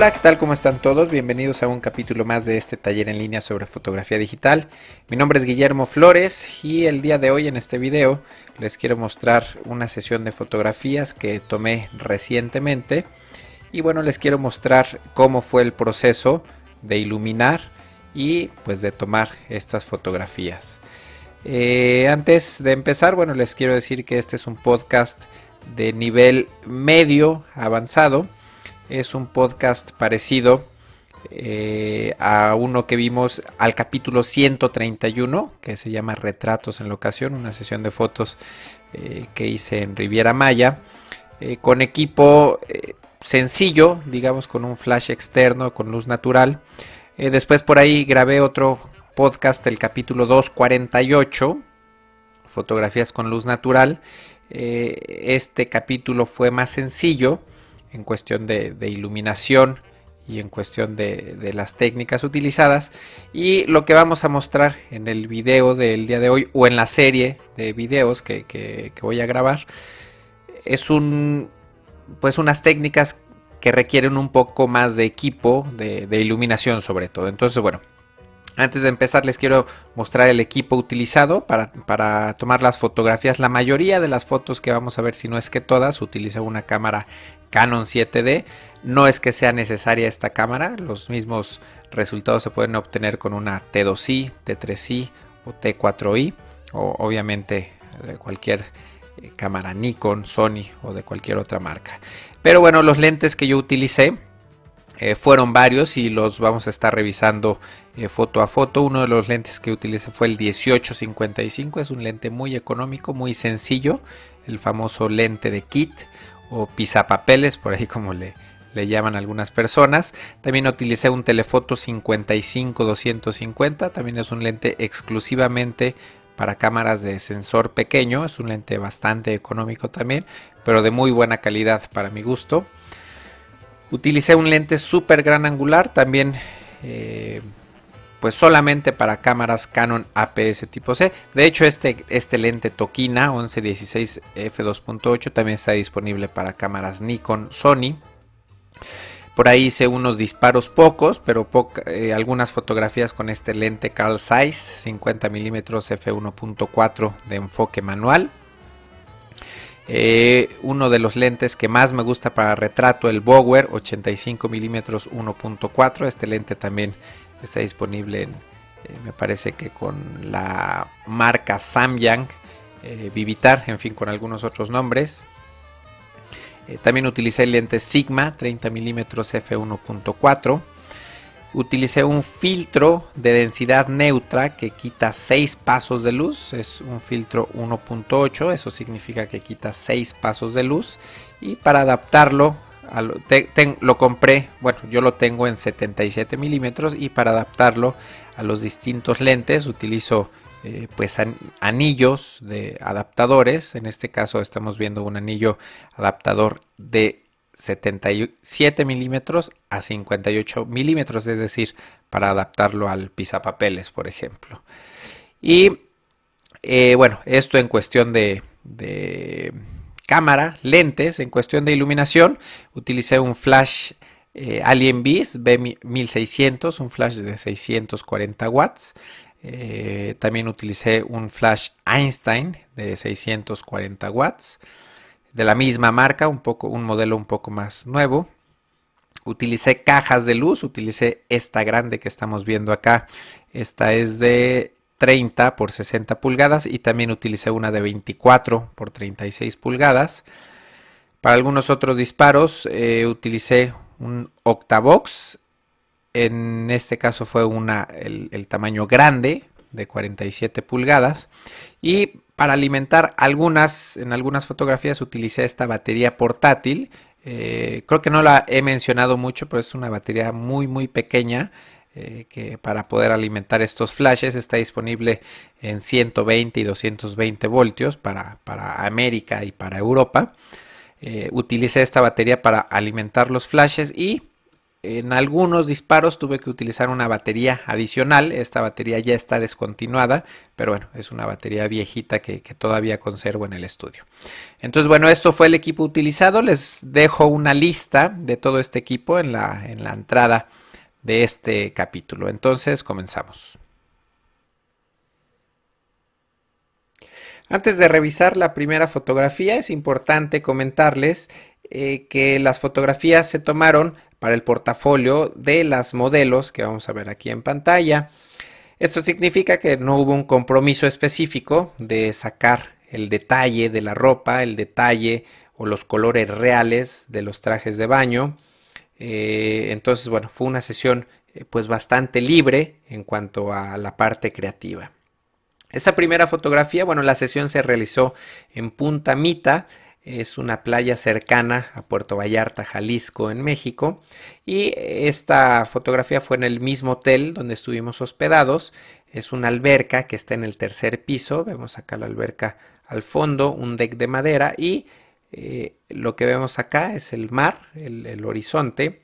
Hola, ¿qué tal? ¿Cómo están todos? Bienvenidos a un capítulo más de este taller en línea sobre fotografía digital. Mi nombre es Guillermo Flores y el día de hoy en este video les quiero mostrar una sesión de fotografías que tomé recientemente y bueno, les quiero mostrar cómo fue el proceso de iluminar y pues de tomar estas fotografías. Eh, antes de empezar, bueno, les quiero decir que este es un podcast de nivel medio avanzado es un podcast parecido eh, a uno que vimos al capítulo 131, que se llama Retratos en la ocasión, una sesión de fotos eh, que hice en Riviera Maya, eh, con equipo sencillo, digamos con un flash externo, con luz natural. después por ahí grabé otro podcast, el capítulo 248, fotografías con luz natural. este capítulo fue más sencillo en cuestión de, iluminación y en cuestión de, las técnicas utilizadas. Y lo que vamos a mostrar en el video del día de hoy o en la serie de videos que, voy a grabar es un pues unas técnicas que requieren un poco más de equipo de, iluminación sobre todo. Entonces bueno antes de empezar les quiero mostrar el equipo utilizado para, tomar las fotografías. La mayoría de las fotos que vamos a ver, si no es que todas, utiliza una cámara Canon 7D. No es que sea necesaria esta cámara, los mismos resultados se pueden obtener con una T2i, T3i o T4i o obviamente cualquier eh, cámara Nikon, Sony o de cualquier otra marca. Pero bueno, los lentes que yo utilicé eh, fueron varios y los vamos a estar revisando eh, foto a foto. Uno de los lentes que utilicé fue el 1855. Es un lente muy económico, muy sencillo. El famoso lente de kit o pisapapeles, por ahí como le, le llaman algunas personas. También utilicé un telefoto 55-250. También es un lente exclusivamente para cámaras de sensor pequeño. Es un lente bastante económico también, pero de muy buena calidad para mi gusto. Utilicé un lente super gran angular, también eh, pues solamente para cámaras Canon APS tipo C. De hecho este, este lente Tokina 1116 f2.8 también está disponible para cámaras Nikon Sony. Por ahí hice unos disparos pocos, pero eh, algunas fotografías con este lente Carl Zeiss 50 mm f1.4 de enfoque manual. Eh, uno de los lentes que más me gusta para retrato, el Bower 85 mm 1.4. Este lente también está disponible en, eh, me parece que con la marca Samyang, eh, Vivitar, en fin, con algunos otros nombres. también utilicé el lente Sigma 30 mm f1.4 utilicé un filtro de densidad neutra que quita 6 pasos de luz. Es un filtro 1.8, eso significa que quita 6 pasos de luz. Y para adaptarlo, lo, compré, bueno, yo lo tengo en 77 milímetros y para adaptarlo a los distintos lentes utilizo eh, pues anillos de adaptadores. En este caso estamos viendo un anillo adaptador de 77 milímetros a 58 milímetros, es decir, para adaptarlo al pisapapeles, por ejemplo. Y eh, bueno, esto en cuestión de, cámara, lentes, en cuestión de iluminación, utilicé un flash eh, Alien Beast B1600, un flash de 640 watts. Eh, también utilicé un flash Einstein de 640 watts de la misma marca, un, poco, un modelo un poco más nuevo. Utilicé cajas de luz, utilicé esta grande que estamos viendo acá. Esta es de 30 por 60 pulgadas y también utilicé una de 24 por 36 pulgadas. Para algunos otros disparos eh, utilicé un Octavox. En este caso fue una, el, el tamaño grande de 47 pulgadas. Y para alimentar algunas, en algunas fotografías utilicé esta batería portátil. Eh, creo que no la he mencionado mucho, pero es una batería muy muy pequeña. Eh, que para poder alimentar estos flashes está disponible en 120 y 220 voltios para, América y para Europa. Eh, utilicé esta batería para alimentar los flashes y en algunos disparos tuve que utilizar una batería adicional. Esta batería ya está descontinuada, pero bueno, es una batería viejita que, todavía conservo en el estudio. Entonces, bueno, esto fue el equipo utilizado. Les dejo una lista de todo este equipo en la, en la entrada de este capítulo. Entonces, comenzamos. Antes de revisar la primera fotografía, es importante comentarles eh, que las fotografías se tomaron para el portafolio de las modelos que vamos a ver aquí en pantalla. Esto significa que no hubo un compromiso específico de sacar el detalle de la ropa, el detalle o los colores reales de los trajes de baño. Eh, entonces, bueno, fue una sesión eh, pues bastante libre en cuanto a la parte creativa. Esta primera fotografía, bueno, la sesión se realizó en Punta Mita, es una playa cercana a Puerto Vallarta, Jalisco, en México. Y esta fotografía fue en el mismo hotel donde estuvimos hospedados. Es una alberca que está en el tercer piso. Vemos acá la alberca al fondo, un deck de madera y eh, lo que vemos acá es el mar, el, el horizonte.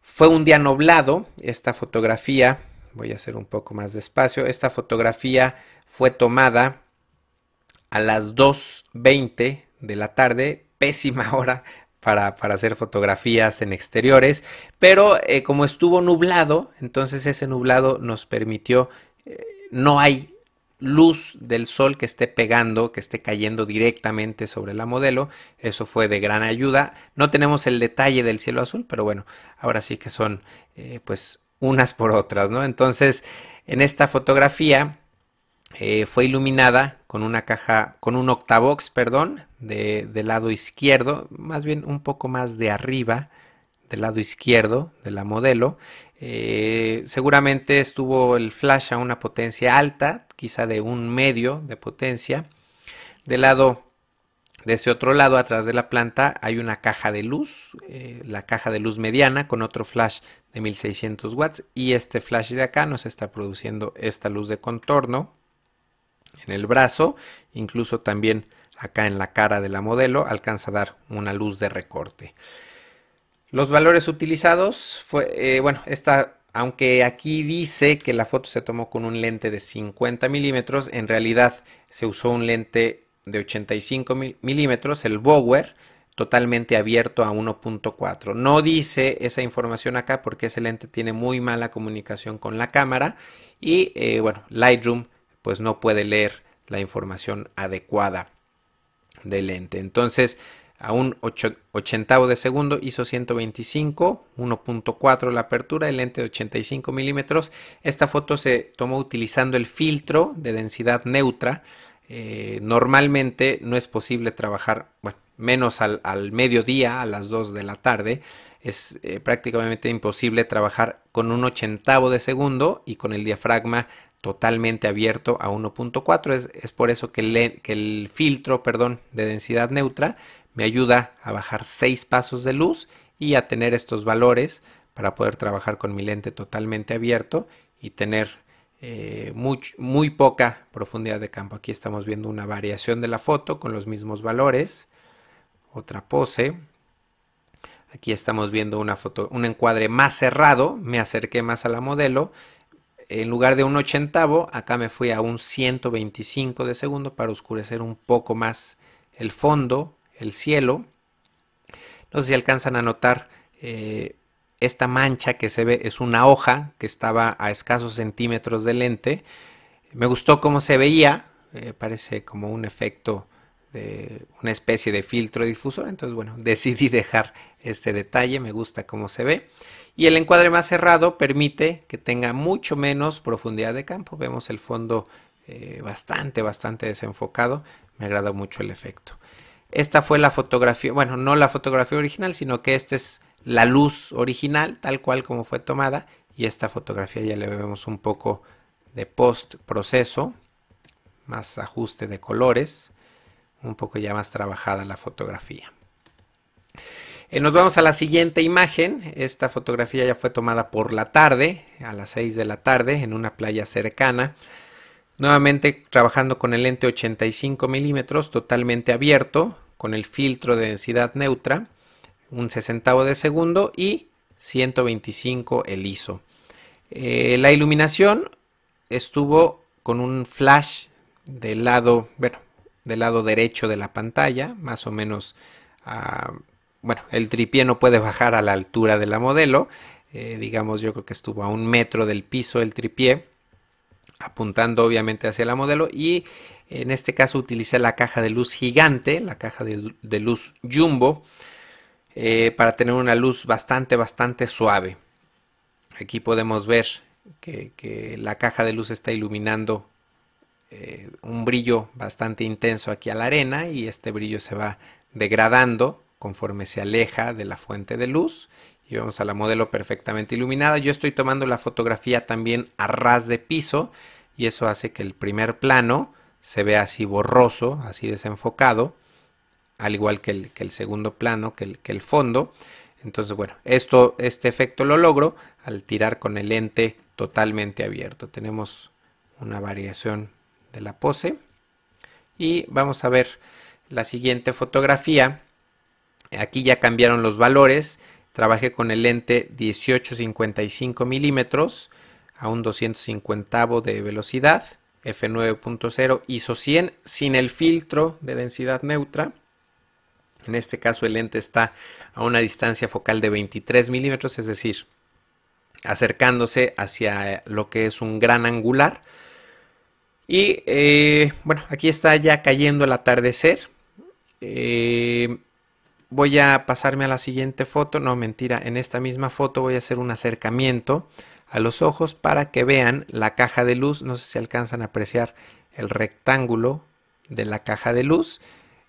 Fue un día nublado. Esta fotografía, voy a hacer un poco más despacio. Esta fotografía fue tomada a las 2.20 de la tarde, pésima hora para, hacer fotografías en exteriores, pero eh, como estuvo nublado, entonces ese nublado nos permitió, eh, no hay luz del sol que esté pegando, que esté cayendo directamente sobre la modelo, eso fue de gran ayuda, no tenemos el detalle del cielo azul, pero bueno, ahora sí que son eh, pues unas por otras, ¿no? Entonces, en esta fotografía, eh, fue iluminada con una caja, con un octavox, perdón, de, del lado izquierdo, más bien un poco más de arriba, del lado izquierdo de la modelo. Eh, seguramente estuvo el flash a una potencia alta, quizá de un medio de potencia. Del lado, de ese otro lado, atrás de la planta, hay una caja de luz, eh, la caja de luz mediana con otro flash de 1600 watts y este flash de acá nos está produciendo esta luz de contorno en el brazo, incluso también acá en la cara de la modelo alcanza a dar una luz de recorte. Los valores utilizados fue, eh, bueno, esta, aunque aquí dice que la foto se tomó con un lente de 50 milímetros, en realidad se usó un lente de 85 milímetros, el Bower, totalmente abierto a 1.4. No dice esa información acá porque ese lente tiene muy mala comunicación con la cámara y eh, bueno, Lightroom pues no puede leer la información adecuada del lente. Entonces, a un ochentavo de segundo hizo 125, 1.4 la apertura, el lente de 85 milímetros. Esta foto se tomó utilizando el filtro de densidad neutra. Eh, normalmente no es posible trabajar, bueno, menos al, mediodía, a las 2 de la tarde. Es eh, prácticamente imposible trabajar con un ochentavo de segundo y con el diafragma totalmente abierto a 1.4. Es, por eso que el, que el, filtro perdón, de densidad neutra me ayuda a bajar 6 pasos de luz y a tener estos valores para poder trabajar con mi lente totalmente abierto y tener eh, muy, muy poca profundidad de campo. Aquí estamos viendo una variación de la foto con los mismos valores. Otra pose. Aquí estamos viendo una foto, un encuadre más cerrado. Me acerqué más a la modelo en lugar de un ochentavo, acá me fui a un 125 de segundo para oscurecer un poco más el fondo, el cielo. No sé si alcanzan a notar eh, esta mancha que se ve, es una hoja que estaba a escasos centímetros del lente. Me gustó cómo se veía, eh, parece como un efecto de una especie de filtro difusor. Entonces, bueno, decidí dejar este detalle, me gusta cómo se ve. Y el encuadre más cerrado permite que tenga mucho menos profundidad de campo. Vemos el fondo eh, bastante, bastante desenfocado. Me agrada mucho el efecto. Esta fue la fotografía, bueno, no la fotografía original, sino que esta es la luz original, tal cual como fue tomada. Y esta fotografía ya le vemos un poco de post proceso, más ajuste de colores, un poco ya más trabajada la fotografía. Eh, nos vamos a la siguiente imagen. Esta fotografía ya fue tomada por la tarde, a las 6 de la tarde, en una playa cercana. Nuevamente trabajando con el lente 85 milímetros totalmente abierto, con el filtro de densidad neutra, un sesentavo de segundo y 125 el ISO. Eh, la iluminación estuvo con un flash del lado, bueno, del lado derecho de la pantalla, más o menos, bueno, el tripié no puede bajar a la altura de la modelo, eh, digamos yo creo que estuvo a un metro del piso el tripié, apuntando obviamente hacia la modelo. Y en este caso utilicé la caja de luz gigante, la caja de, luz jumbo, eh, para tener una luz bastante, bastante suave. Aquí podemos ver que, la caja de luz está iluminando eh, un brillo bastante intenso aquí a la arena y este brillo se va degradando conforme se aleja de la fuente de luz y vamos a la modelo perfectamente iluminada. Yo estoy tomando la fotografía también a ras de piso y eso hace que el primer plano se vea así borroso, así desenfocado, al igual que el, que el segundo plano, que el, que el, fondo. Entonces, bueno, esto, este efecto lo logro al tirar con el lente totalmente abierto. Tenemos una variación de la pose y vamos a ver la siguiente fotografía. Aquí ya cambiaron los valores Trabajé con el lente 18-55 milímetros a un 250 de velocidad, f9.0 ISO 100 sin el filtro de densidad neutra. En este caso el lente está a una distancia focal de 23 milímetros, es decir, acercándose hacia lo que es un gran angular. Y eh, bueno, aquí está ya cayendo el atardecer. Eh, voy a pasarme a la siguiente foto, no mentira, en esta misma foto voy a hacer un acercamiento a los ojos para que vean la caja de luz, no sé si alcanzan a apreciar el rectángulo de la caja de luz.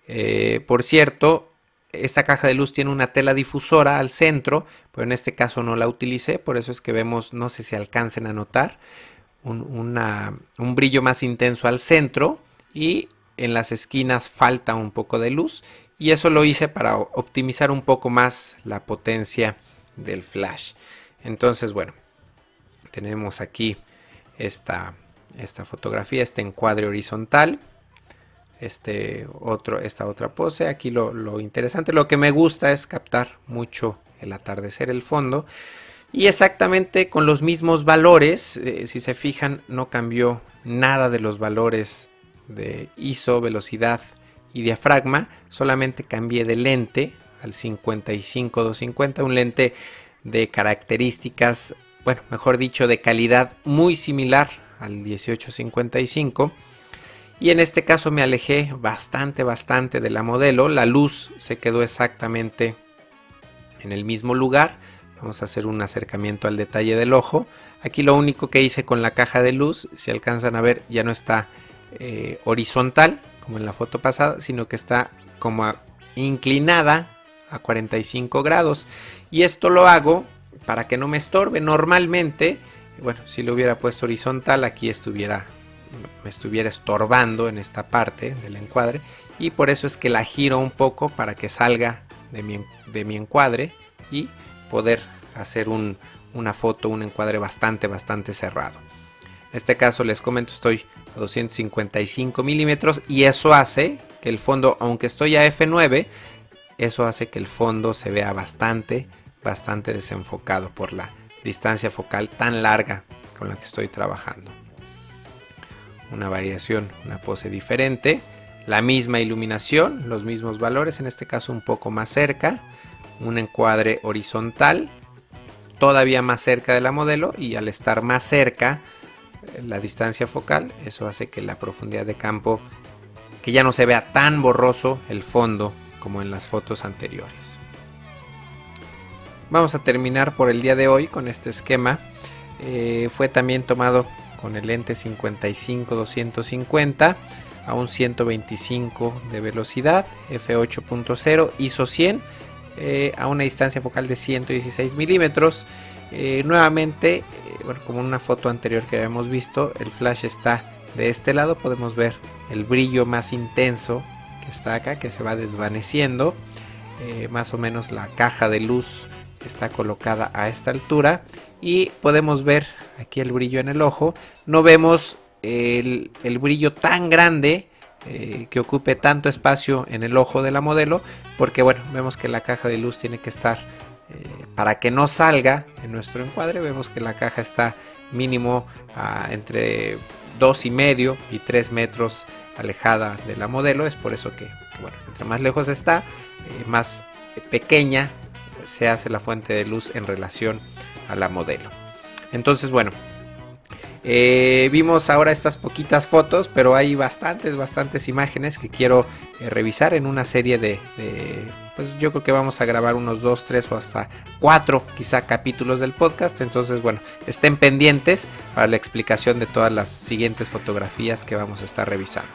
Eh, por cierto, esta caja de luz tiene una tela difusora al centro, pero en este caso no la utilicé, por eso es que vemos, no sé si alcancen a notar, un, un brillo más intenso al centro y en las esquinas falta un poco de luz y eso lo hice para optimizar un poco más la potencia del flash. Entonces, bueno, tenemos aquí esta, esta fotografía, este encuadre horizontal, este otro, esta otra pose. Aquí lo, interesante, lo que me gusta es captar mucho el atardecer, el fondo. Y exactamente con los mismos valores, eh, si se fijan, no cambió nada de los valores de ISO, velocidad, y diafragma, solamente cambié de lente al 55-250, un lente de características, bueno, mejor dicho, de calidad muy similar al 1855. Y en este caso me alejé bastante, bastante de la modelo. La luz se quedó exactamente en el mismo lugar. Vamos a hacer un acercamiento al detalle del ojo. Aquí lo único que hice con la caja de luz, si alcanzan a ver, ya no está eh, horizontal, como en la foto pasada, sino que está como inclinada a 45 grados. Y esto lo hago para que no me estorbe. Normalmente, bueno, si lo hubiera puesto horizontal, aquí estuviera me estuviera estorbando en esta parte del encuadre y por eso es que la giro un poco para que salga de mi, de mi encuadre y poder hacer una foto, un encuadre bastante, bastante cerrado. En este caso les comento, estoy a 255 milímetros y eso hace que el fondo, aunque estoy a f9, eso hace que el fondo se vea bastante, bastante desenfocado por la distancia focal tan larga con la que estoy trabajando. Una variación, una pose diferente, la misma iluminación, los mismos valores, en este caso un poco más cerca, un encuadre horizontal, todavía más cerca de la modelo y al estar más cerca, la distancia focal, eso hace que la profundidad de campo, que ya no se vea tan borroso el fondo como en las fotos anteriores. Vamos a terminar por el día de hoy con este esquema. Eh, fue también tomado con el lente 55-250 a un 125 de velocidad, f8.0, ISO 100 eh, a una distancia focal de 116 milímetros. Eh, nuevamente bueno, como una foto anterior que habíamos visto, el flash está de este lado, podemos ver el brillo más intenso que está acá, que se va desvaneciendo. Eh, más o menos la caja de luz está colocada a esta altura y podemos ver aquí el brillo en el ojo. No vemos el, brillo tan grande eh, que ocupe tanto espacio en el ojo de la modelo porque bueno, vemos que la caja de luz tiene que estar para que no salga en nuestro encuadre vemos que la caja está mínimo entre 2 y medio y 3 metros alejada de la modelo es por eso que, bueno, entre más lejos está más pequeña se hace la fuente de luz en relación a la modelo. Entonces bueno eh, vimos ahora estas poquitas fotos, pero hay bastantes, bastantes imágenes que quiero eh, revisar en una serie de, pues yo creo que vamos a grabar unos 2, 3 o hasta 4 quizá capítulos del podcast. Entonces, bueno, estén pendientes para la explicación de todas las siguientes fotografías que vamos a estar revisando.